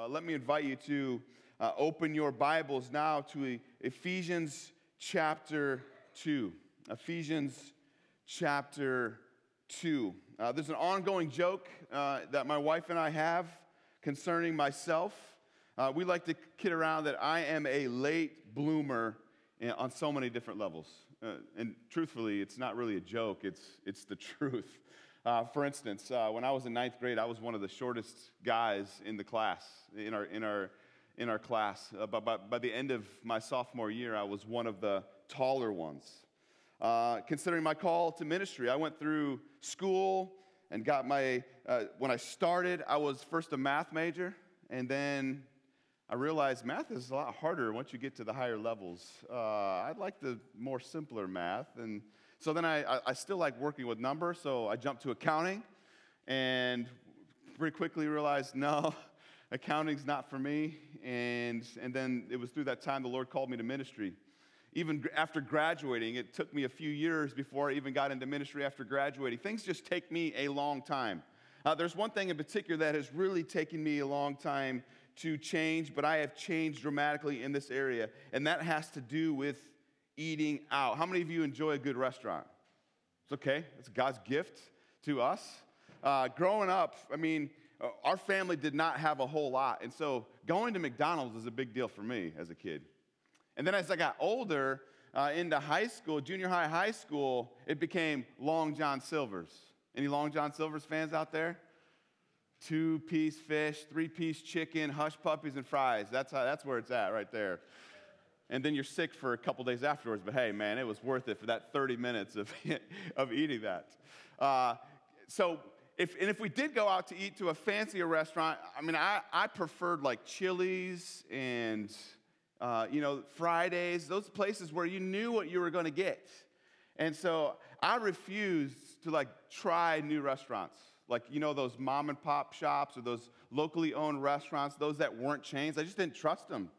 uh, let me invite you to uh, open your Bibles now to Ephesians chapter 2. Ephesians chapter 2. Uh, there's an ongoing joke uh, that my wife and I have concerning myself. Uh, we like to kid around that I am a late bloomer in, on so many different levels. Uh, and truthfully, it's not really a joke, it's, it's the truth. Uh, for instance, uh, when I was in ninth grade, I was one of the shortest guys in the class, in our, in our, in our class. Uh, but by, by, the end of my sophomore year, I was one of the taller ones. Uh, considering my call to ministry, I went through school and got my, uh, when I started, I was first a math major, and then I realized math is a lot harder once you get to the higher levels. Uh, I'd like the more simpler math, and so then I, I, still like working with numbers, so I jumped to accounting and pretty quickly realized no, accounting's not for me. And, and then it was through that time the Lord called me to ministry. Even after graduating, it took me a few years before I even got into ministry after graduating. Things just take me a long time. Uh, there's one thing in particular that has really taken me a long time to change, but I have changed dramatically in this area, and that has to do with eating out. How many of you enjoy a good restaurant? It's okay, it's God's gift to us. Uh, growing up, I mean, uh, our family did not have a whole lot. And so going to McDonald's was a big deal for me as a kid. And then as I got older, uh, into high school, junior high, high school, it became Long John Silver's. Any Long John Silver's fans out there? Two piece fish, three piece chicken, hush puppies, and fries. That's, how, that's where it's at right there and then you're sick for a couple days afterwards. But hey, man, it was worth it for that 30 minutes of, of eating that. Uh, so, if, and if we did go out to eat to a fancier restaurant, I mean, I, I preferred like Chili's and, uh, you know, Fridays, those places where you knew what you were going to get. And so I refused to like try new restaurants. Like, you know, those mom and pop shops or those locally owned restaurants, those that weren't chains, I just didn't trust them.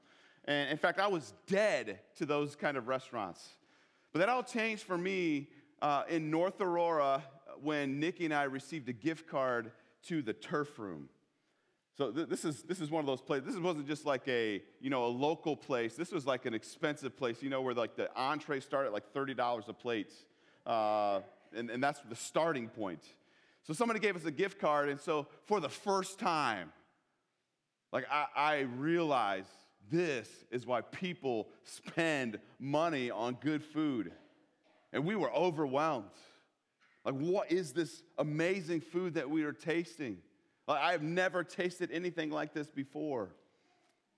And in fact, I was dead to those kind of restaurants. But that all changed for me uh, in North Aurora when Nikki and I received a gift card to the turf room. So th- this, is, this is one of those places. This wasn't just like a, you know, a local place. This was like an expensive place, you know, where like the entree started at like $30 a plate. Uh, and, and that's the starting point. So somebody gave us a gift card. And so for the first time, like I, I realized this is why people spend money on good food. And we were overwhelmed. Like, what is this amazing food that we are tasting? Like, I have never tasted anything like this before.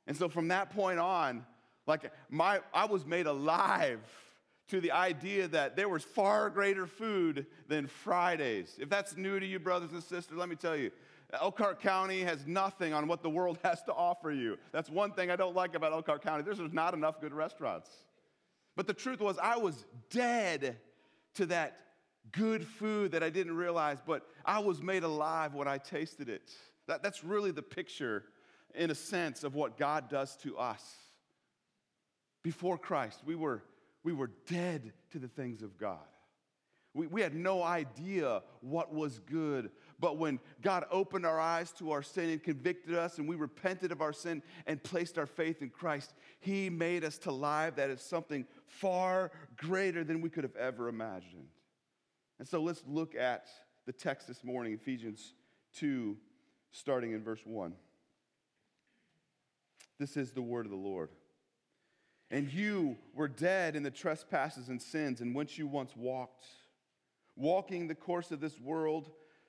And so from that point on, like my I was made alive to the idea that there was far greater food than Fridays. If that's new to you, brothers and sisters, let me tell you, Elkhart County has nothing on what the world has to offer you. That's one thing I don't like about Elkhart County. There's not enough good restaurants. But the truth was, I was dead to that good food that I didn't realize, but I was made alive when I tasted it. That, that's really the picture, in a sense, of what God does to us. Before Christ, we were, we were dead to the things of God. We, we had no idea what was good but when God opened our eyes to our sin and convicted us, and we repented of our sin and placed our faith in Christ, He made us to live that is something far greater than we could have ever imagined. And so let's look at the text this morning, Ephesians 2, starting in verse 1. This is the word of the Lord. And you were dead in the trespasses and sins in which you once walked, walking the course of this world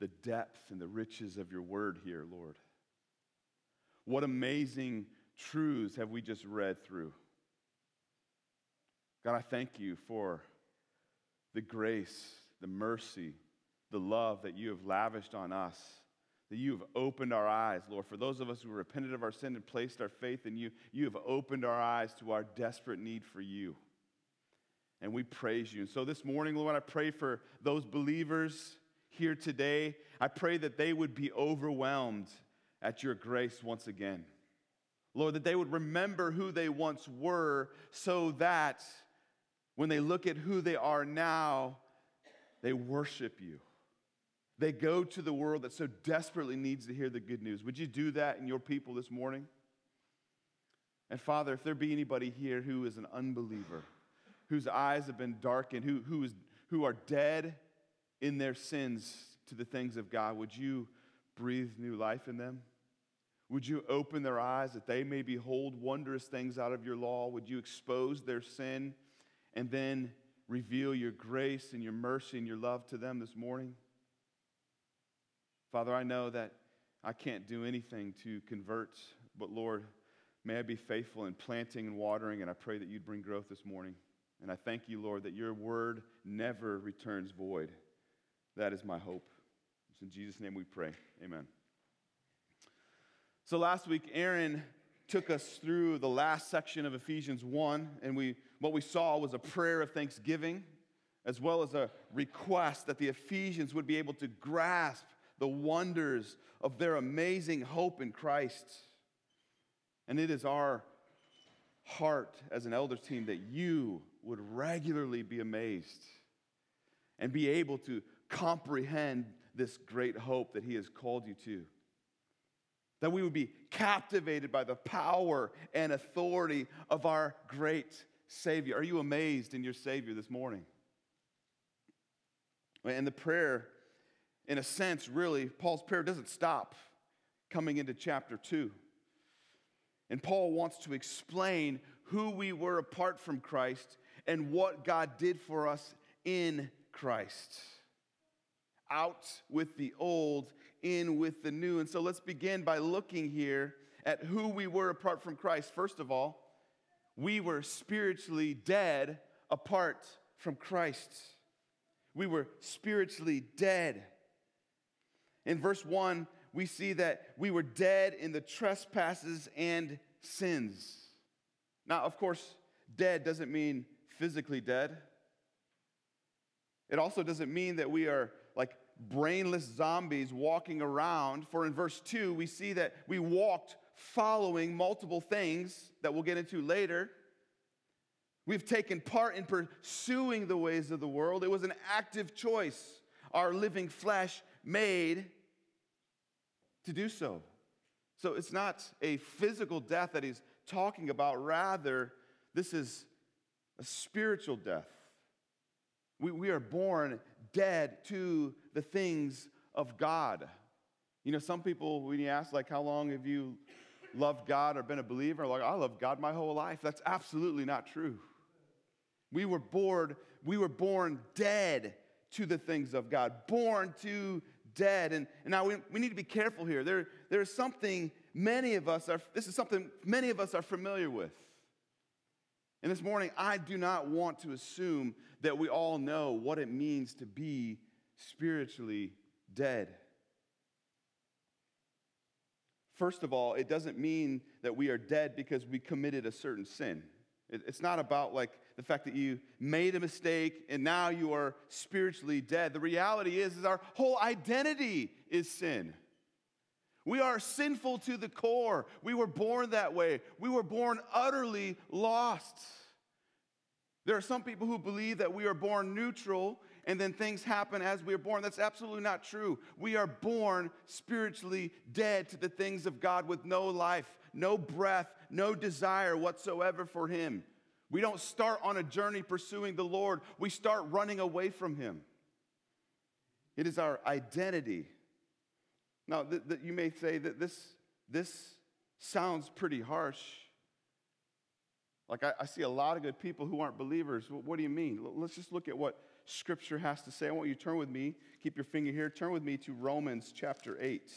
the depth and the riches of your word here, Lord. What amazing truths have we just read through? God, I thank you for the grace, the mercy, the love that you have lavished on us, that you have opened our eyes, Lord. For those of us who repented of our sin and placed our faith in you, you have opened our eyes to our desperate need for you. And we praise you. And so this morning, Lord, I pray for those believers here today. I pray that they would be overwhelmed at your grace once again. Lord, that they would remember who they once were so that when they look at who they are now, they worship you. They go to the world that so desperately needs to hear the good news. Would you do that in your people this morning? And Father, if there be anybody here who is an unbeliever, whose eyes have been darkened, who, who, is, who are dead in their sins to the things of God, would you breathe new life in them? Would you open their eyes that they may behold wondrous things out of your law? Would you expose their sin and then reveal your grace and your mercy and your love to them this morning? Father, I know that I can't do anything to convert, but Lord, may I be faithful in planting and watering, and I pray that you'd bring growth this morning. And I thank you, Lord, that your word never returns void. That is my hope. It's in Jesus' name we pray. Amen. So last week, Aaron took us through the last section of Ephesians 1, and we, what we saw was a prayer of thanksgiving, as well as a request that the Ephesians would be able to grasp the wonders of their amazing hope in Christ. And it is our heart as an elders team that you would regularly be amazed and be able to comprehend this great hope that He has called you to. That we would be captivated by the power and authority of our great Savior. Are you amazed in your Savior this morning? And the prayer, in a sense, really, Paul's prayer doesn't stop coming into chapter 2. And Paul wants to explain who we were apart from Christ and what God did for us in Christ out with the old, in with the new. And so let's begin by looking here at who we were apart from Christ. First of all, we were spiritually dead apart from Christ. We were spiritually dead. In verse 1, we see that we were dead in the trespasses and sins. Now, of course, dead doesn't mean physically dead. It also doesn't mean that we are like brainless zombies walking around. For in verse 2, we see that we walked following multiple things that we'll get into later. We've taken part in pursuing the ways of the world. It was an active choice our living flesh made to do so. So it's not a physical death that he's talking about, rather, this is a spiritual death. We, we are born dead to the things of God. You know, some people, when you ask, like, how long have you loved God or been a believer, like, I love God my whole life. That's absolutely not true. We were born, we were born dead to the things of God, born to dead. And, and now we, we need to be careful here. There, there is something many of us are, this is something many of us are familiar with. And this morning, I do not want to assume that we all know what it means to be spiritually dead. First of all, it doesn't mean that we are dead because we committed a certain sin. It's not about like the fact that you made a mistake and now you are spiritually dead. The reality is, is our whole identity is sin. We are sinful to the core. We were born that way. We were born utterly lost. There are some people who believe that we are born neutral and then things happen as we are born. That's absolutely not true. We are born spiritually dead to the things of God with no life, no breath, no desire whatsoever for Him. We don't start on a journey pursuing the Lord, we start running away from Him. It is our identity. Now, th- th- you may say that this, this sounds pretty harsh. Like, I, I, see a lot of good people who aren't believers. What do you mean? Let's just look at what Scripture has to say. I want you to turn with me, keep your finger here, turn with me to Romans chapter 8.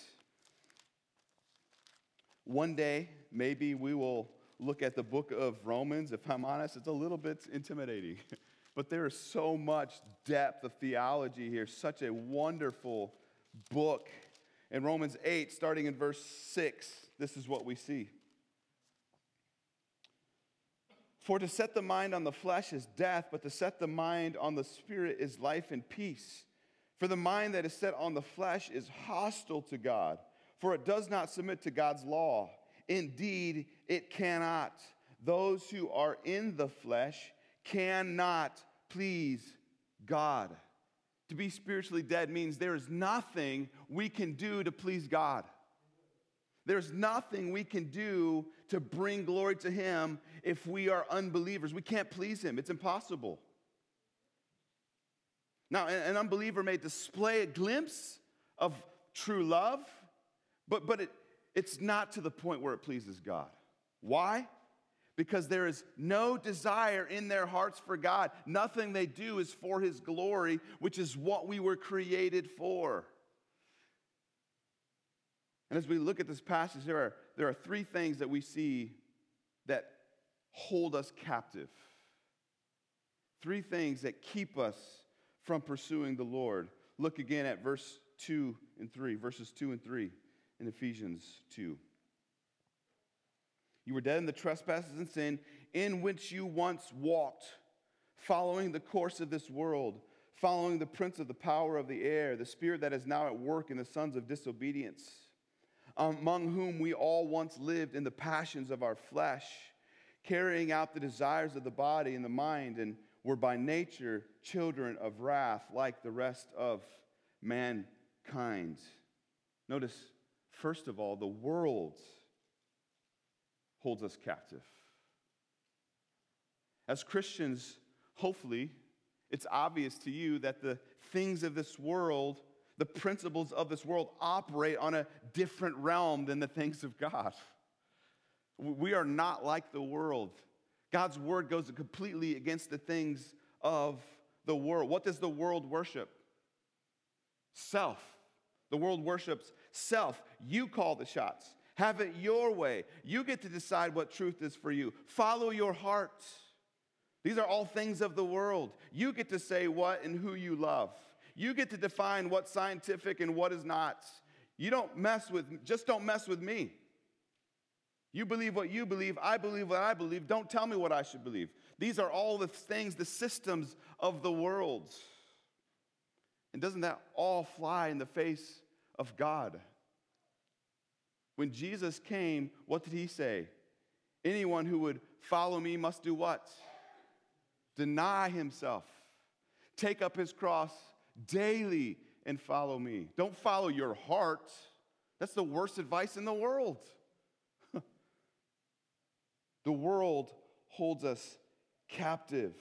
One day, maybe we will look at the book of Romans. If I'm honest, it's a little bit intimidating. but there is so much depth of theology here, such a wonderful book. In Romans 8, starting in verse 6, this is what we see. For to set the mind on the flesh is death, but to set the mind on the spirit is life and peace. For the mind that is set on the flesh is hostile to God, for it does not submit to God's law. Indeed, it cannot. Those who are in the flesh cannot please God. To be spiritually dead means there is nothing we can do to please God. There's nothing we can do to bring glory to Him if we are unbelievers. We can't please Him, it's impossible. Now, an unbeliever may display a glimpse of true love, but, but it, it's not to the point where it pleases God. Why? Because there is no desire in their hearts for God. Nothing they do is for His glory, which is what we were created for. And as we look at this passage, there are, there are three things that we see that hold us captive. Three things that keep us from pursuing the Lord. Look again at verse 2 and 3, verses 2 and 3 in Ephesians 2. You were dead in the trespasses and sin in which you once walked, following the course of this world, following the prince of the power of the air, the spirit that is now at work in the sons of disobedience among whom we all once lived in the passions of our flesh, carrying out the desires of the body and the mind, and were by nature children of wrath like the rest of mankind. Notice, first of all, the world holds us captive. As Christians, hopefully, it's obvious to you that the things of this world the principles of this world operate on a different realm than the things of God. We are not like the world. God's word goes completely against the things of the world. What does the world worship? Self. The world worships self. You call the shots. Have it your way. You get to decide what truth is for you. Follow your heart. These are all things of the world. You get to say what and who you love. You get to define what's scientific and what is not. You don't mess with, just don't mess with me. You believe what you believe, I believe what I believe. Don't tell me what I should believe. These are all the things, the systems of the world. And doesn't that all fly in the face of God? When Jesus came, what did he say? Anyone who would follow me must do what? Deny himself, take up his cross, daily and follow me. Don't follow your heart. That's the worst advice in the world. the world holds us captive.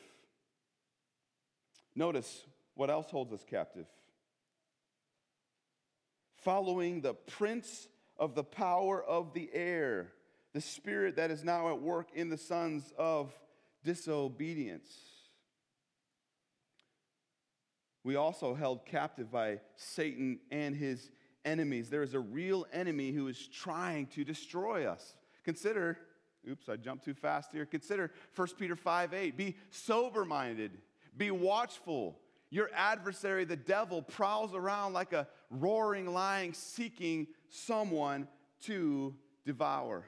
Notice what else holds us captive. Following the prince of the power of the air, the spirit that is now at work in the sons of disobedience we also held captive by Satan and his enemies. There is a real enemy who is trying to destroy us. Consider, oops, I jumped too fast here. Consider 1 Peter 5 8. Be sober minded, be watchful. Your adversary, the devil, prowls around like a roaring lion seeking someone to devour.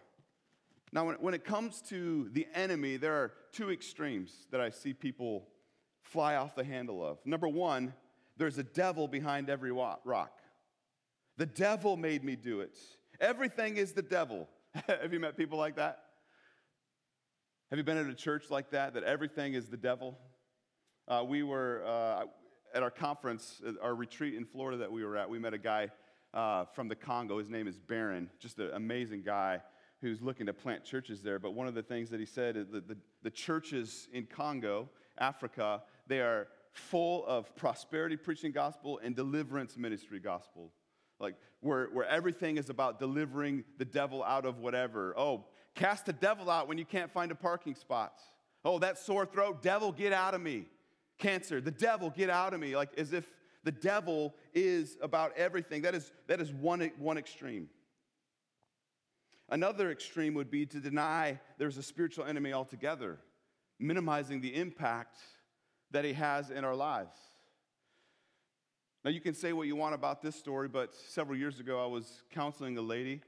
Now, when, when it comes to the enemy, there are two extremes that I see people fly off the handle of. Number one, there's a devil behind every rock. The devil made me do it. Everything is the devil. Have you met people like that? Have you been at a church like that, that everything is the devil? Uh, we were uh, at our conference, our retreat in Florida that we were at, we met a guy uh, from the Congo. His name is Baron, just an amazing guy who's looking to plant churches there. But one of the things that he said is that the, the churches in Congo, Africa, they are full of prosperity preaching gospel and deliverance ministry gospel. Like where, where everything is about delivering the devil out of whatever. Oh, Cast the devil out when you can't find a parking spot. Oh, that sore throat, devil, get out of me. Cancer, the devil, get out of me. Like as if the devil is about everything. That is, that is one, one extreme. Another extreme would be to deny there's a spiritual enemy altogether, minimizing the impact that he has in our lives. Now, you can say what you want about this story, but several years ago, I was counseling a lady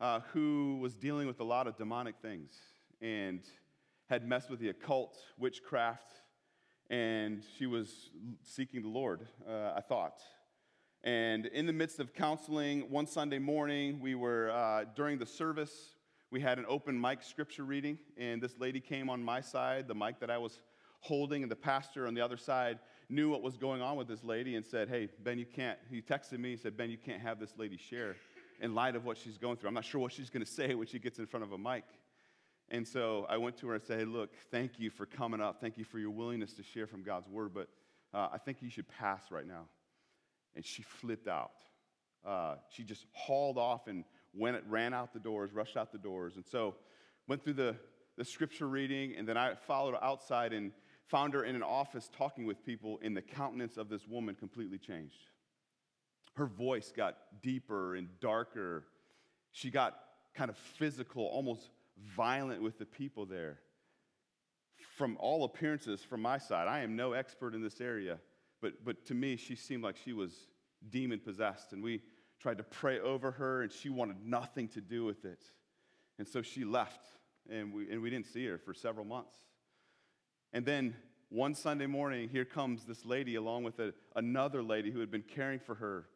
uh, who was dealing with a lot of demonic things and had messed with the occult, witchcraft, and she was seeking the Lord, uh, I thought. And in the midst of counseling, one Sunday morning, we were, uh, during the service, we had an open mic scripture reading, and this lady came on my side, the mic that I was holding, and the pastor on the other side knew what was going on with this lady and said, Hey, Ben, you can't. He texted me, he said, Ben, you can't have this lady share in light of what she's going through. I'm not sure what she's going to say when she gets in front of a mic. And so I went to her and said, hey, look, thank you for coming up. Thank you for your willingness to share from God's word, but uh, I think you should pass right now. And she flipped out. Uh, she just hauled off and went, ran out the doors, rushed out the doors. And so went through the, the scripture reading, and then I followed outside and found her in an office talking with people, and the countenance of this woman completely changed her voice got deeper and darker. She got kind of physical, almost violent with the people there. From all appearances, from my side, I am no expert in this area, but, but to me, she seemed like she was demon possessed. And we tried to pray over her, and she wanted nothing to do with it. And so she left, and we, and we didn't see her for several months. And then one Sunday morning, here comes this lady along with a, another lady who had been caring for her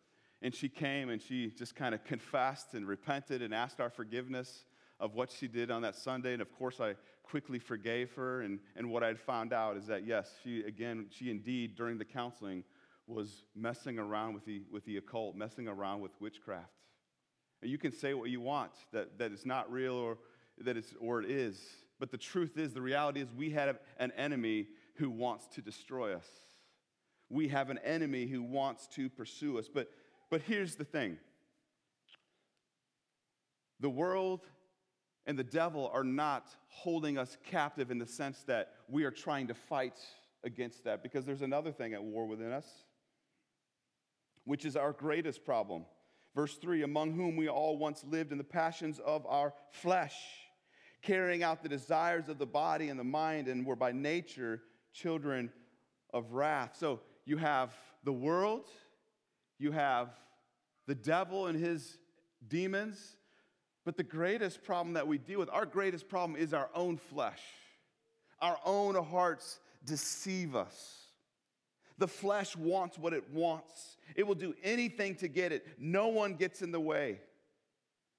and she came and she just kind of confessed and repented and asked our forgiveness of what she did on that Sunday. And of course, I quickly forgave her. And, and what I'd found out is that, yes, she, again, she indeed, during the counseling, was messing around with the, with the occult, messing around with witchcraft. And you can say what you want, that, that it's not real or that it's, or it is. But the truth is, the reality is, we have an enemy who wants to destroy us. We have an enemy who wants to pursue us. But but here's the thing the world and the devil are not holding us captive in the sense that we are trying to fight against that, because there's another thing at war within us, which is our greatest problem. Verse 3 Among whom we all once lived in the passions of our flesh, carrying out the desires of the body and the mind, and were by nature children of wrath. So you have the world, you have the devil and his demons. But the greatest problem that we deal with, our greatest problem is our own flesh. Our own hearts deceive us. The flesh wants what it wants, it will do anything to get it. No one gets in the way.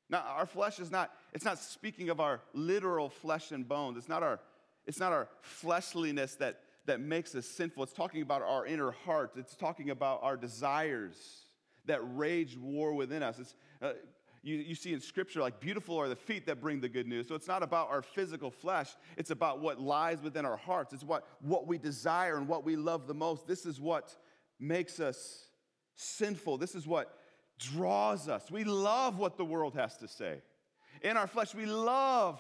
Now, our flesh is not, it's not speaking of our literal flesh and bones. It's not our, it's not our fleshliness that, that makes us sinful. It's talking about our inner heart. It's talking about our desires that rage war within us. It's, uh, you, you see in Scripture, like, beautiful are the feet that bring the good news. So it's not about our physical flesh, it's about what lies within our hearts. It's what, what we desire and what we love the most. This is what makes us sinful. This is what draws us. We love what the world has to say. In our flesh, we love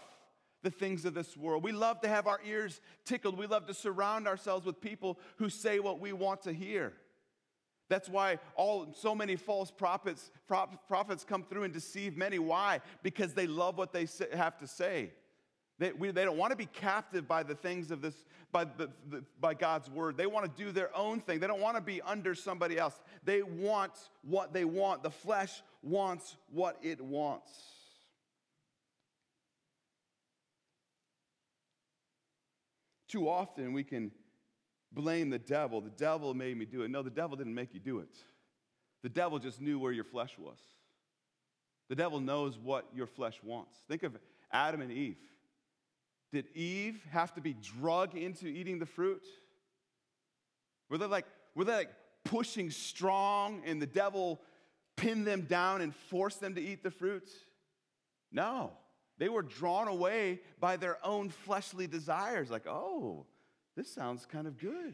the things of this world. We love to have our ears tickled. We love to surround ourselves with people who say what we want to hear. That's why all so many false prophets prophets come through and deceive many. Why? Because they love what they have to say. They, we, they don't want to be captive by the things of this, by, the, the, by God's word. They want to do their own thing. They don't want to be under somebody else. They want what they want. The flesh wants what it wants. Too often we can blame the devil. The devil made me do it. No, the devil didn't make you do it. The devil just knew where your flesh was. The devil knows what your flesh wants. Think of Adam and Eve. Did Eve have to be drugged into eating the fruit? Were they like, were they like pushing strong and the devil pinned them down and forced them to eat the fruit? No. They were drawn away by their own fleshly desires, like, oh, this sounds kind of good.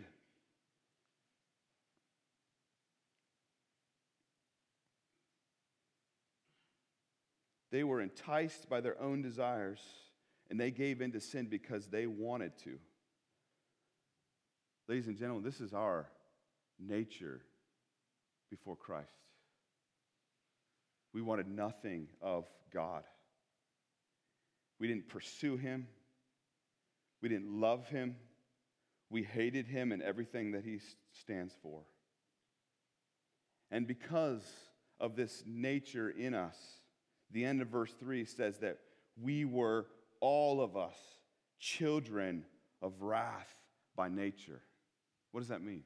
They were enticed by their own desires and they gave in to sin because they wanted to. Ladies and gentlemen, this is our nature before Christ. We wanted nothing of God. We didn't pursue him. We didn't love him. We hated him and everything that he stands for. And because of this nature in us, the end of verse 3 says that we were, all of us, children of wrath by nature. What does that mean?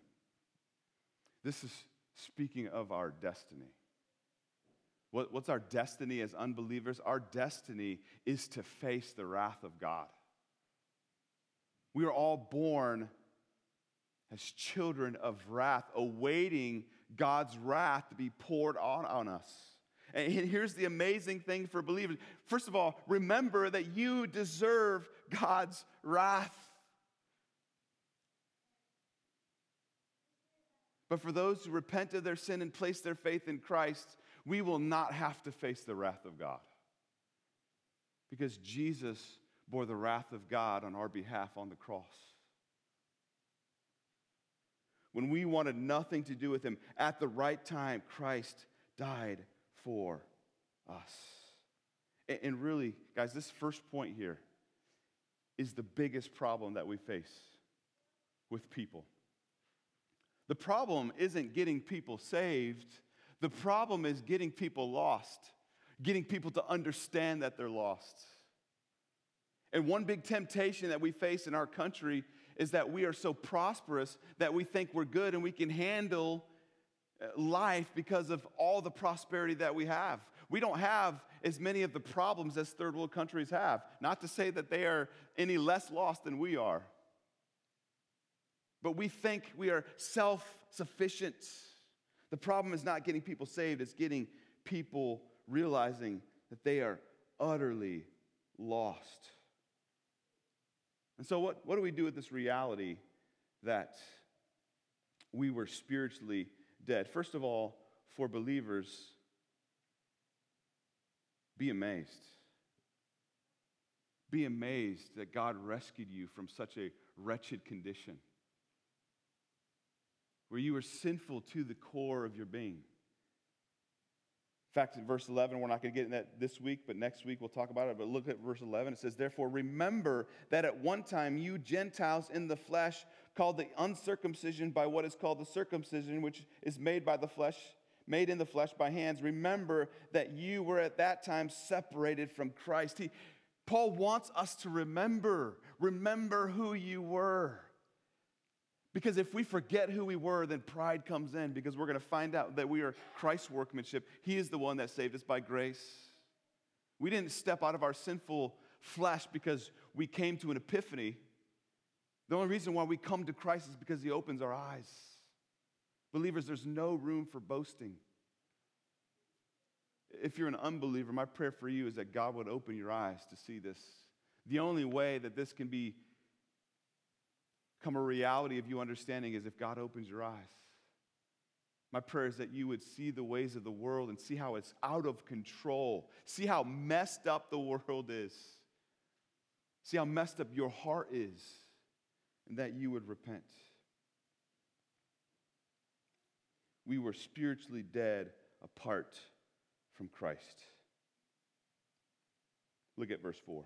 This is speaking of our destiny. What, what's our destiny as unbelievers? Our destiny is to face the wrath of God. We are all born as children of wrath, awaiting God's wrath to be poured on, on us. And here's the amazing thing for believers. First of all, remember that you deserve God's wrath. But for those who repent of their sin and place their faith in Christ, we will not have to face the wrath of God. Because Jesus bore the wrath of God on our behalf on the cross. When we wanted nothing to do with Him, at the right time, Christ died for us. And really, guys, this first point here is the biggest problem that we face with people. The problem isn't getting people saved, the problem is getting people lost, getting people to understand that they're lost. And one big temptation that we face in our country is that we are so prosperous that we think we're good and we can handle uh, life because of all the prosperity that we have. We don't have as many of the problems as third world countries have. Not to say that they are any less lost than we are. But we think we are self sufficient. The problem is not getting people saved, it's getting people realizing that they are utterly lost. And so, what, what do we do with this reality that we were spiritually dead? First of all, for believers, be amazed. Be amazed that God rescued you from such a wretched condition where you were sinful to the core of your being. Fact, in verse 11, we're not going to get in that this week, but next week we'll talk about it. But look at verse 11. It says, Therefore, remember that at one time you Gentiles in the flesh, called the uncircumcision by what is called the circumcision, which is made by the flesh, made in the flesh by hands. Remember that you were at that time separated from Christ. He, Paul wants us to remember, remember who you were. Because if we forget who we were, then pride comes in because we're going to find out that we are Christ's workmanship. He is the one that saved us by grace. We didn't step out of our sinful flesh because we came to an epiphany. The only reason why we come to Christ is because He opens our eyes. Believers, there's no room for boasting. If you're an unbeliever, my prayer for you is that God would open your eyes to see this. The only way that this can be come a reality of you understanding is if God opens your eyes. My prayer is that you would see the ways of the world and see how it's out of control. See how messed up the world is. See how messed up your heart is, and that you would repent. We were spiritually dead apart from Christ. Look at verse 4.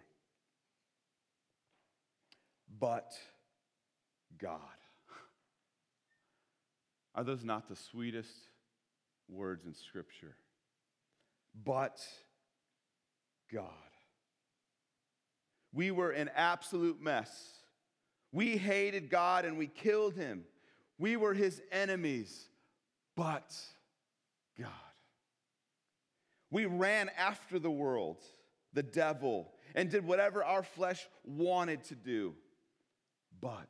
But God. Are those not the sweetest words in Scripture? But God. We were an absolute mess. We hated God and we killed him. We were his enemies. But God. We ran after the world, the devil, and did whatever our flesh wanted to do. But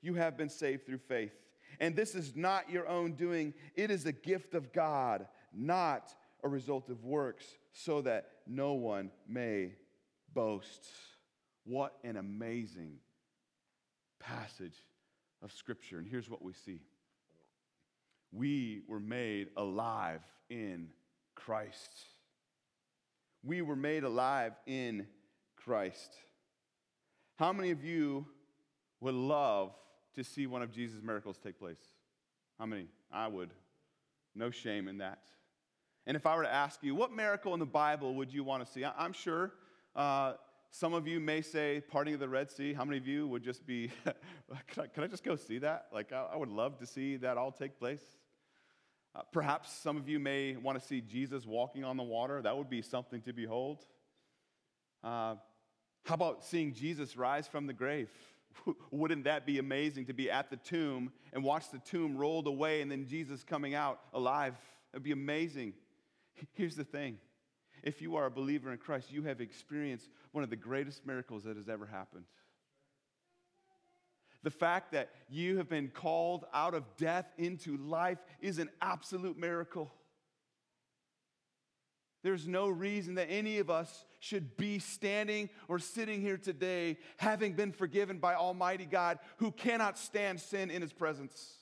you have been saved through faith. And this is not your own doing, it is a gift of God, not a result of works, so that no one may boast. What an amazing passage of Scripture. And here's what we see we were made alive in Christ. We were made alive in Christ. How many of you would love to see one of Jesus' miracles take place? How many? I would. No shame in that. And if I were to ask you, what miracle in the Bible would you want to see? I'm sure uh, some of you may say parting of the Red Sea. How many of you would just be, can, I, can I just go see that? Like, I, I would love to see that all take place. Uh, perhaps some of you may want to see Jesus walking on the water. That would be something to behold. Uh, how about seeing Jesus rise from the grave? Wouldn't that be amazing to be at the tomb and watch the tomb rolled away and then Jesus coming out alive? It'd be amazing. Here's the thing if you are a believer in Christ, you have experienced one of the greatest miracles that has ever happened. The fact that you have been called out of death into life is an absolute miracle. There's no reason that any of us should be standing or sitting here today having been forgiven by Almighty God who cannot stand sin in His presence.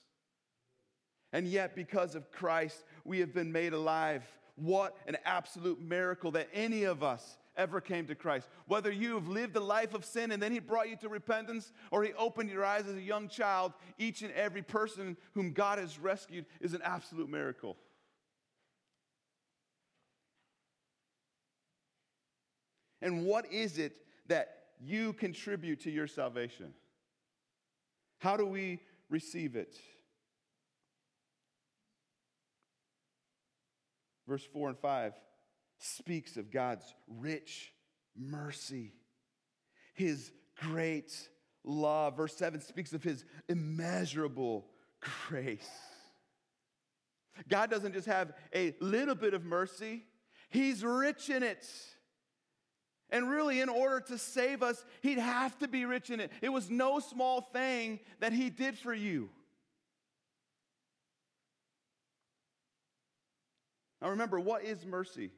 And yet, because of Christ, we have been made alive. What an absolute miracle that any of us ever came to Christ. Whether you have lived a life of sin and then He brought you to repentance, or He opened your eyes as a young child, each and every person whom God has rescued is an absolute miracle. And what is it that you contribute to your salvation? How do we receive it? verse 4 and 5 speaks of God's rich mercy, his great love. Verse 7 speaks of his immeasurable grace. God doesn't just have a little bit of mercy, he's rich in it. And really, in order to save us, he'd have to be rich in it. It was no small thing that he did for you. Now remember, what is mercy?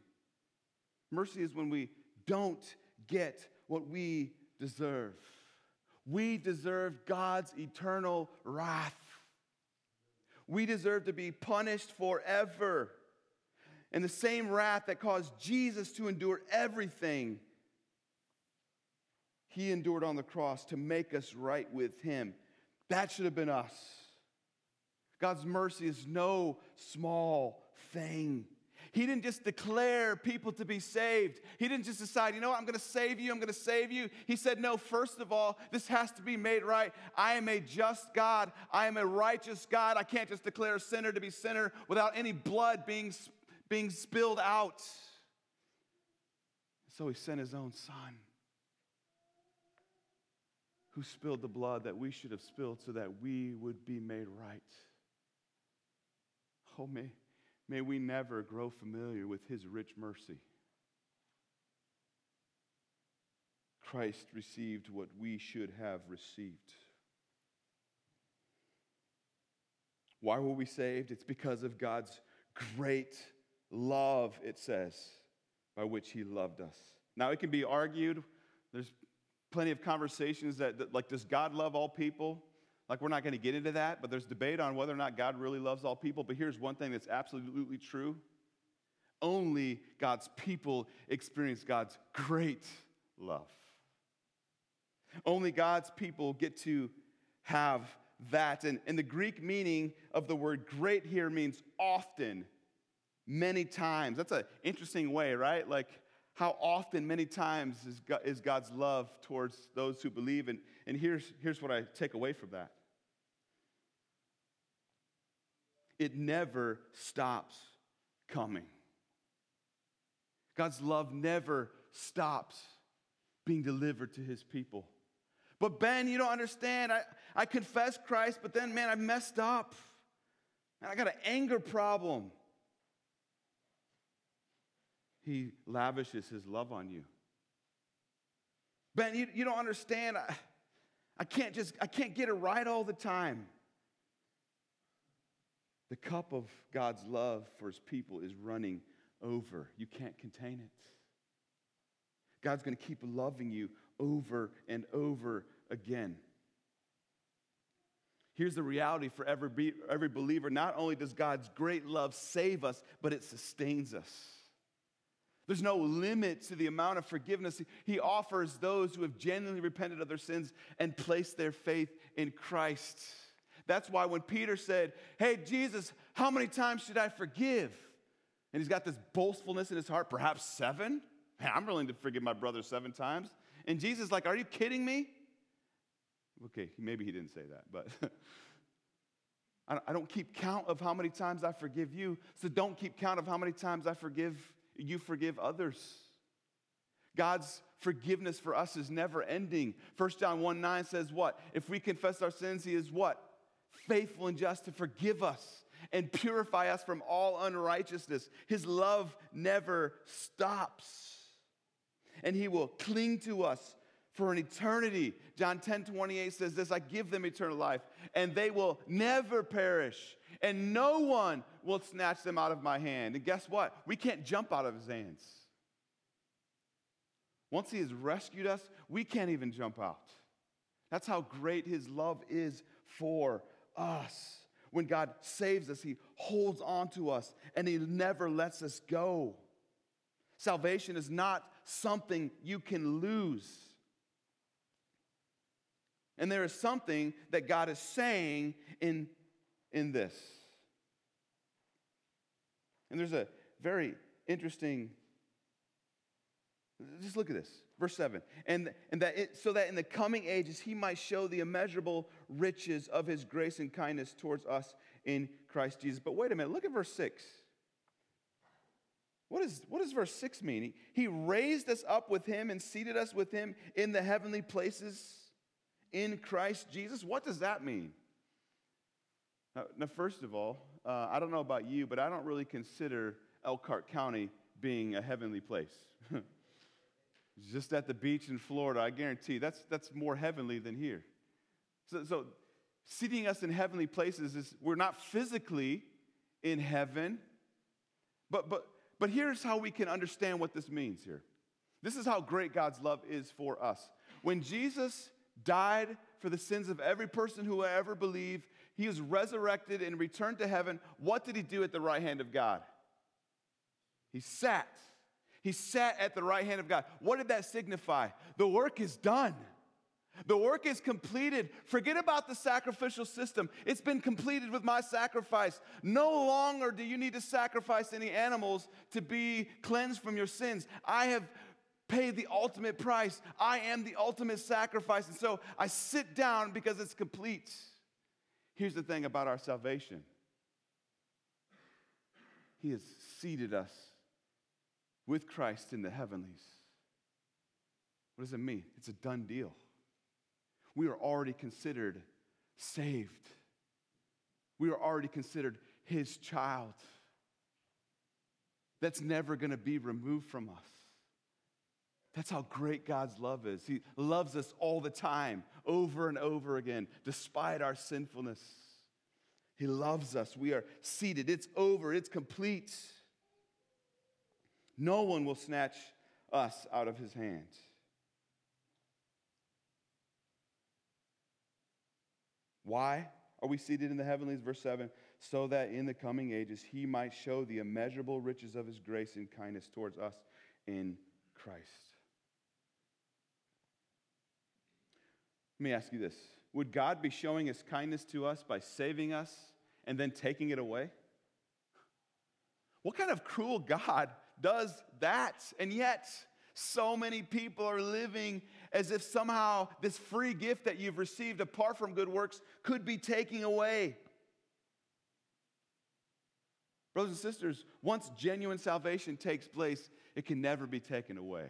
Mercy is when we don't get what we deserve. We deserve God's eternal wrath. We deserve to be punished forever. And the same wrath that caused Jesus to endure everything, he endured on the cross to make us right with him. That should have been us. God's mercy is no small thing. He didn't just declare people to be saved. He didn't just decide, you know what, I'm going to save you, I'm going to save you. He said, no, first of all, this has to be made right. I am a just God, I am a righteous God. I can't just declare a sinner to be sinner without any blood being, being spilled out. So he sent his own son who spilled the blood that we should have spilled so that we would be made right. Oh, me. May we never grow familiar with his rich mercy. Christ received what we should have received. Why were we saved? It's because of God's great love, it says, by which he loved us. Now, it can be argued, there's plenty of conversations that, that like, does God love all people? Like, we're not going to get into that, but there's debate on whether or not God really loves all people. But here's one thing that's absolutely true only God's people experience God's great love. Only God's people get to have that. And, and the Greek meaning of the word great here means often, many times. That's an interesting way, right? Like, how often, many times, is, God, is God's love towards those who believe? And, and here's, here's what I take away from that it never stops coming. God's love never stops being delivered to his people. But Ben, you don't understand. I, I confess Christ, but then, man, I messed up. Man, I got an anger problem. He lavishes his love on you. Ben, you, you don't understand. I, I can't just, I can't get it right all the time. The cup of God's love for his people is running over. You can't contain it. God's going to keep loving you over and over again. Here's the reality for every, every believer not only does God's great love save us, but it sustains us. There's no limit to the amount of forgiveness He offers those who have genuinely repented of their sins and placed their faith in Christ. That's why when Peter said, Hey, Jesus, how many times should I forgive? And he's got this boastfulness in his heart, perhaps seven. Man, I'm willing to forgive my brother seven times. And Jesus is like, Are you kidding me? Okay, maybe he didn't say that, but I don't keep count of how many times I forgive you, so don't keep count of how many times I forgive you forgive others. God's forgiveness for us is never ending. 1 John 1 9 says what? If we confess our sins, he is what? Faithful and just to forgive us and purify us from all unrighteousness. His love never stops. And he will cling to us for an eternity. John 10 28 says this I give them eternal life, and they will never perish, and no one will snatch them out of my hand. And guess what? We can't jump out of his hands. Once he has rescued us, we can't even jump out. That's how great his love is for us. When God saves us, he holds on to us and he never lets us go. Salvation is not something you can lose. And there is something that God is saying in, in this. And there's a very interesting, just look at this, verse 7. And, and that it, so that in the coming ages he might show the immeasurable riches of his grace and kindness towards us in Christ Jesus. But wait a minute, look at verse 6. What, is, what does verse 6 mean? He, he raised us up with him and seated us with him in the heavenly places in Christ Jesus. What does that mean? Now, now first of all, uh, I don't know about you, but I don't really consider Elkhart County being a heavenly place. Just at the beach in Florida, I guarantee that's, that's more heavenly than here. So, so seating us in heavenly places is we're not physically in heaven, but, but, but here's how we can understand what this means here. This is how great God's love is for us. When Jesus died for the sins of every person who will ever believe. He was resurrected and returned to heaven. What did he do at the right hand of God? He sat. He sat at the right hand of God. What did that signify? The work is done. The work is completed. Forget about the sacrificial system. It's been completed with my sacrifice. No longer do you need to sacrifice any animals to be cleansed from your sins. I have paid the ultimate price. I am the ultimate sacrifice. And so I sit down because it's complete. Here's the thing about our salvation He has seated us with Christ in the heavenlies. What does it mean? It's a done deal. We are already considered saved. We are already considered his child. That's never going to be removed from us. That's how great God's love is. He loves us all the time, over and over again, despite our sinfulness. He loves us. We are seated. It's over, it's complete. No one will snatch us out of his hand. Why are we seated in the heavenlies? Verse 7 so that in the coming ages he might show the immeasurable riches of his grace and kindness towards us in Christ. Let me ask you this Would God be showing his kindness to us by saving us and then taking it away? What kind of cruel God does that? And yet, so many people are living as if somehow this free gift that you've received apart from good works could be taken away. Brothers and sisters, once genuine salvation takes place, it can never be taken away.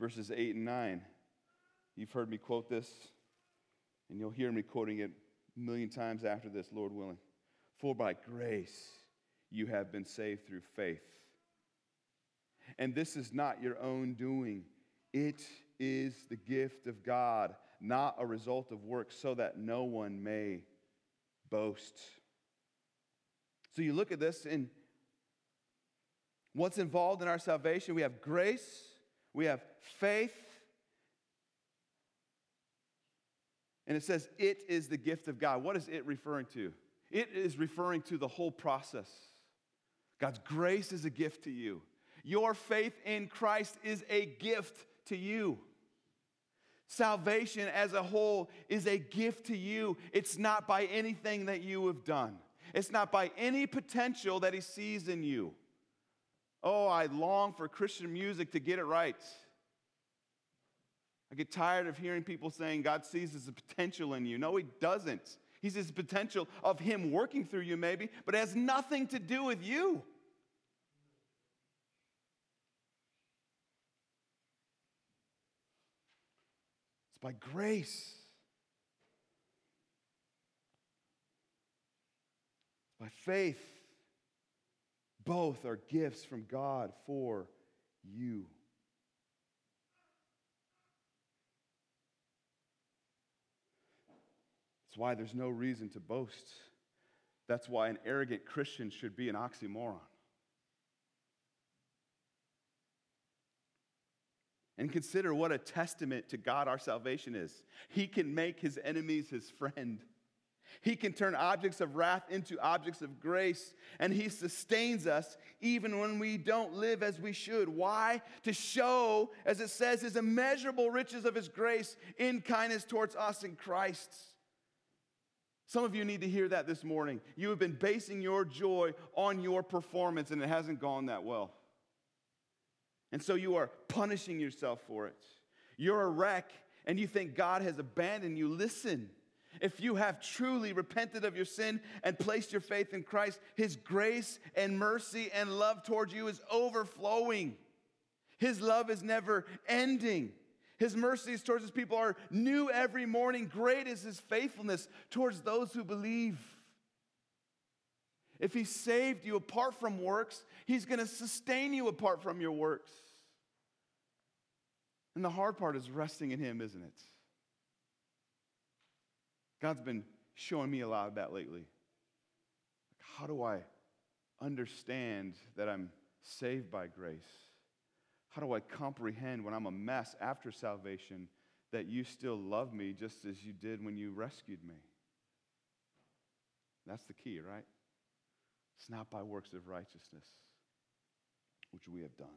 Verses 8 and 9. You've heard me quote this, and you'll hear me quoting it a million times after this, Lord willing. For by grace you have been saved through faith. And this is not your own doing, it is the gift of God, not a result of works, so that no one may boast. So you look at this and what's involved in our salvation? We have grace, we have faith, and it says it is the gift of God. What is it referring to? It is referring to the whole process. God's grace is a gift to you. Your faith in Christ is a gift to you. Salvation as a whole is a gift to you. It's not by anything that you have done, it's not by any potential that He sees in you. Oh, I long for Christian music to get it right. I get tired of hearing people saying God sees the potential in you. No, He doesn't. He sees the potential of Him working through you, maybe, but it has nothing to do with you. It's by grace. It's By faith. Both are gifts from God for you. That's why there's no reason to boast. That's why an arrogant Christian should be an oxymoron. And consider what a testament to God our salvation is. He can make his enemies his friend. He can turn objects of wrath into objects of grace, and He sustains us even when we don't live as we should. Why? To show, as it says, His immeasurable riches of His grace in kindness towards us in Christ. Some of you need to hear that this morning. You have been basing your joy on your performance, and it hasn't gone that well. And so you are punishing yourself for it. You're a wreck and you think God has abandoned you. Listen, if you have truly repented of your sin and placed your faith in Christ, His grace and mercy and love towards you is overflowing. His love is never ending. His mercies towards His people are new every morning. Great is His faithfulness towards those who believe. If He saved you apart from works, He's going to sustain you apart from your works. And the hard part is resting in Him, isn't it? God's been showing me a lot of that lately. How do I understand that I'm saved by grace? How do I comprehend when I'm a mess after salvation that you still love me just as you did when you rescued me? That's the key, right? It's not by works of righteousness, which we have done.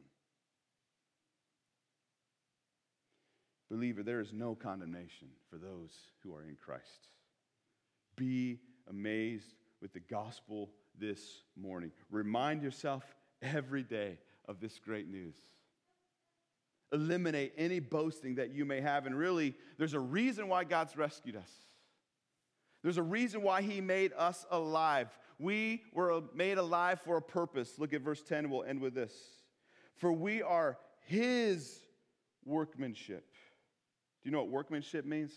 Believer, there is no condemnation for those who are in Christ. Be amazed with the gospel this morning. Remind yourself every day of this great news. Eliminate any boasting that you may have. And really, there's a reason why God's rescued us. There's a reason why He made us alive. We were made alive for a purpose. Look at verse 10, we'll end with this. For we are His workmanship. Do you know what workmanship means? It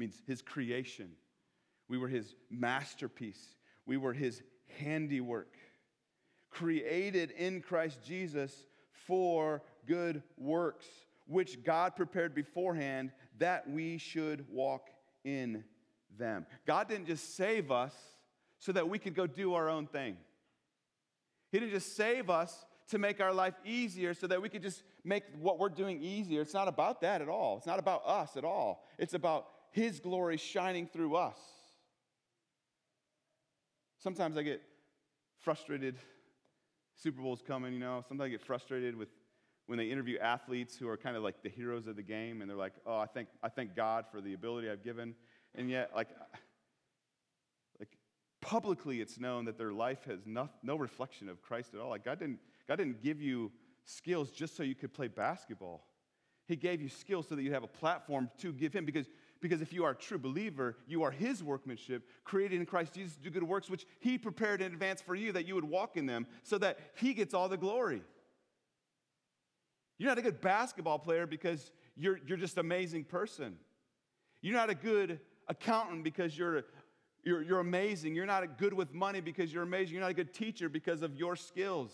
means His creation. We were His masterpiece, we were His handiwork, created in Christ Jesus for good works, which God prepared beforehand that we should walk in them. God didn't just save us so that we could go do our own thing. He didn't just save us to make our life easier so that we could just make what we're doing easier. It's not about that at all. It's not about us at all. It's about His glory shining through us. Sometimes I get frustrated. Super Bowl's coming, you know. Sometimes I get frustrated with when they interview athletes who are kind of like the heroes of the game, and they're like, "Oh, I thank I thank God for the ability I've given," and yet, like, like publicly it's known that their life has no, no reflection of Christ at all. Like God didn't, God didn't give you skills just so you could play basketball. He gave you skills so that you have a platform to give Him because, because if you are a true believer, you are His workmanship, created in Christ Jesus to do good works, which He prepared in advance for you that you would walk in them so that He gets all the glory. You're not a good basketball player because you're, you're just an amazing person. You're not a good accountant because you're, you're, you're amazing. You're not good with money because you're amazing. You're not a good teacher because of your skills.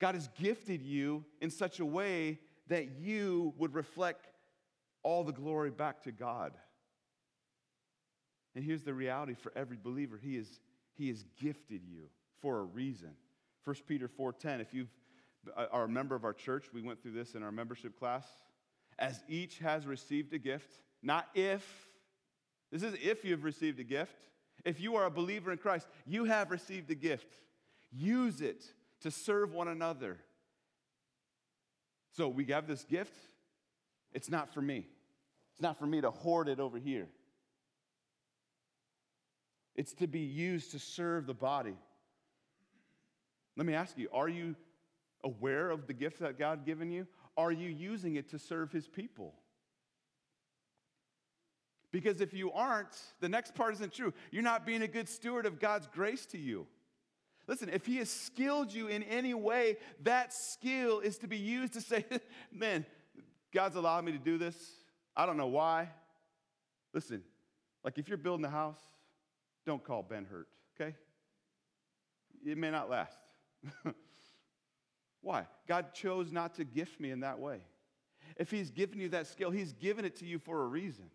God has gifted you in such a way that you would reflect all the glory back to God. And here's the reality for every believer He, is, he has gifted you for a reason. 1 Peter 4:10, if you uh, are a member of our church, we went through this in our membership class. As each has received a gift, not if, this is if you've received a gift. If you are a believer in Christ, you have received a gift. Use it to serve one another. So we have this gift. It's not for me. It's not for me to hoard it over here. It's to be used to serve the body. Let me ask you are you aware of the gift that God given you? Are you using it to serve his people? Because if you aren't, the next part isn't true. You're not being a good steward of God's grace to you. Listen, if He has skilled you in any way, that skill is to be used to say, man, God's allowed me to do this. I don't know why. Listen, like if you're building a house, don't call Ben Hurt, okay? It may not last. why? God chose not to gift me in that way. If He's given you that skill, He's given it to you for a reason.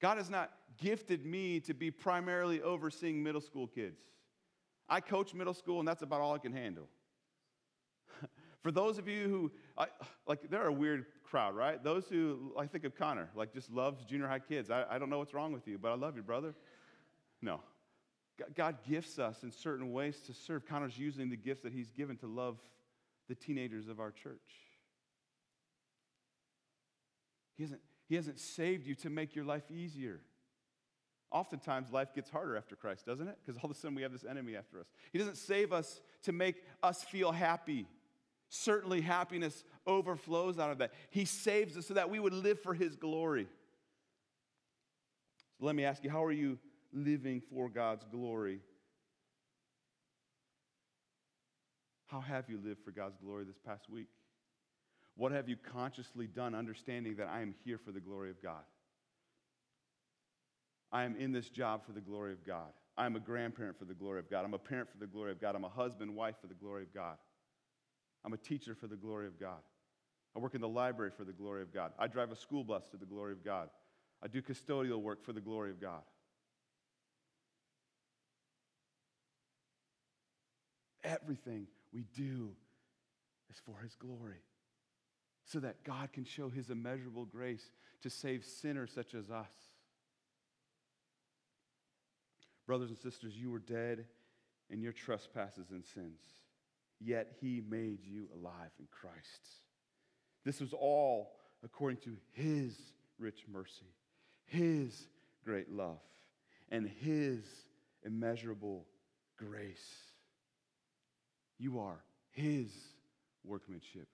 God has not gifted me to be primarily overseeing middle school kids. I coach middle school, and that's about all I can handle. For those of you who, I, like, they're a weird crowd, right? Those who, I think of Connor, like, just loves junior high kids. I, I don't know what's wrong with you, but I love you, brother. No. God gifts us in certain ways to serve. Connor's using the gifts that he's given to love the teenagers of our church. He hasn't, he hasn't saved you to make your life easier. Oftentimes, life gets harder after Christ, doesn't it? Because all of a sudden we have this enemy after us. He doesn't save us to make us feel happy. Certainly, happiness overflows out of that. He saves us so that we would live for His glory. So let me ask you how are you living for God's glory? How have you lived for God's glory this past week? What have you consciously done, understanding that I am here for the glory of God? I am in this job for the glory of God. I'm a grandparent for the glory of God. I'm a parent for the glory of God. I'm a husband, wife for the glory of God. I'm a teacher for the glory of God. I work in the library for the glory of God. I drive a school bus to the glory of God. I do custodial work for the glory of God. Everything we do is for His glory so that God can show His immeasurable grace to save sinners such as us. Brothers and sisters, you were dead in your trespasses and sins, yet he made you alive in Christ. This was all according to his rich mercy, his great love, and his immeasurable grace. You are his workmanship,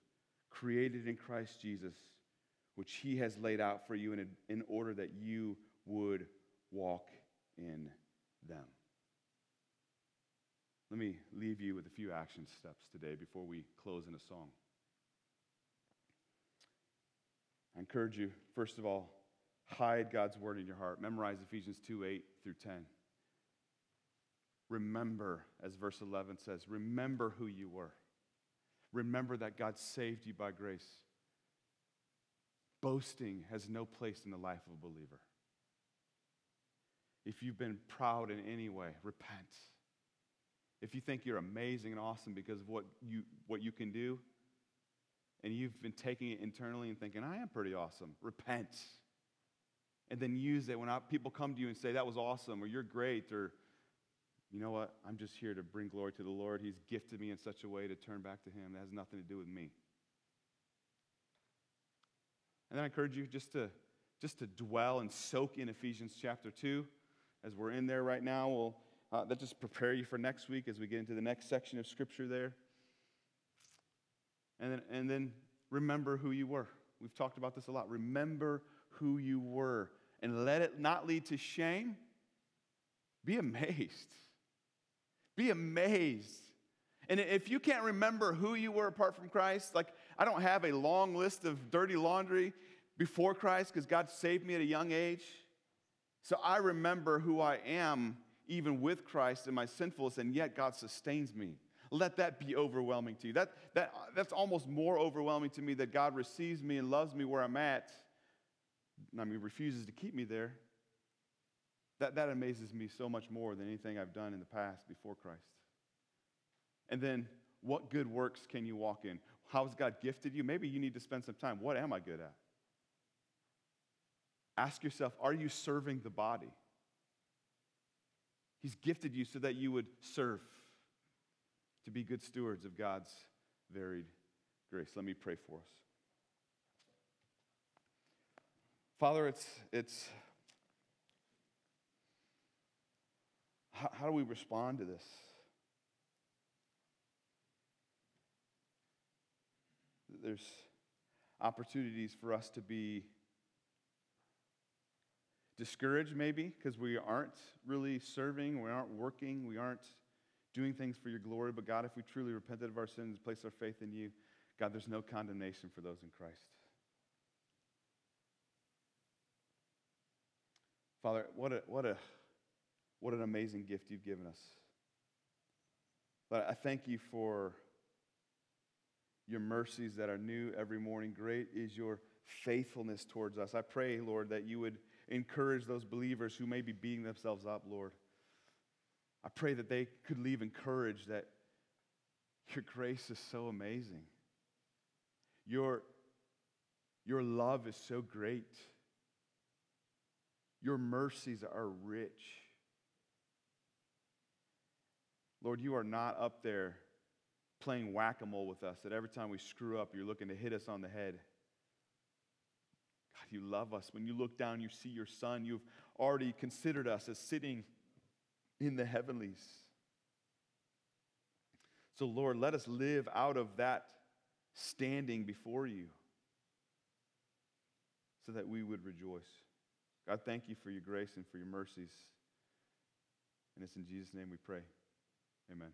created in Christ Jesus, which he has laid out for you in, in order that you would walk in them. Let me leave you with a few action steps today before we close in a song. I encourage you, first of all, hide God's word in your heart. Memorize Ephesians 2 8 through 10. Remember, as verse 11 says, remember who you were. Remember that God saved you by grace. Boasting has no place in the life of a believer. If you've been proud in any way, repent. If you think you're amazing and awesome because of what you, what you can do, and you've been taking it internally and thinking, I am pretty awesome, repent. And then use it when people come to you and say, That was awesome, or you're great, or you know what? I'm just here to bring glory to the Lord. He's gifted me in such a way to turn back to Him. That has nothing to do with me. And then I encourage you just to, just to dwell and soak in Ephesians chapter 2 as we're in there right now, we'll uh, that just prepare you for next week as we get into the next section of Scripture there. And then, and then remember who you were. We've talked about this a lot. Remember who you were and let it not lead to shame. Be amazed. Be amazed. And if you can't remember who you were apart from Christ, like I don't have a long list of dirty laundry before Christ because God saved me at a young age. So I remember who I am even with Christ in my sinfulness, and yet God sustains me. Let that be overwhelming to you. That, that, that's almost more overwhelming to me that God receives me and loves me where I'm at. I mean, refuses to keep me there. That, that amazes me so much more than anything I've done in the past before Christ. And then, what good works can you walk in? How has God gifted you? Maybe you need to spend some time. What am I good at? Ask yourself are you serving the body? He's gifted you so that you would serve, to be good stewards of God's varied grace. Let me pray for us. Father, it's, it's how, how do we respond to this? There's opportunities for us to be discouraged, maybe, because we aren't really serving, we aren't working, we aren't doing things for your glory. But God, if we truly repented of our sins, place our faith in you, God, there's no condemnation for those in Christ. Father, what a, what a, what an amazing gift you've given us. But I thank you for your mercies that are new every morning. Great is your faithfulness towards us. I pray, Lord, that you would encourage those believers who may be beating themselves up, Lord. I pray that they could leave encouraged that your grace is so amazing. Your, your love is so great. Your mercies are rich. Lord, you are not up there playing whack a mole with us, that every time we screw up, you're looking to hit us on the head. You love us. When you look down, you see your Son. You've already considered us as sitting in the heavenlies. So, Lord, let us live out of that standing before you so that we would rejoice. God, thank you for your grace and for your mercies. And it's in Jesus' name we pray. Amen.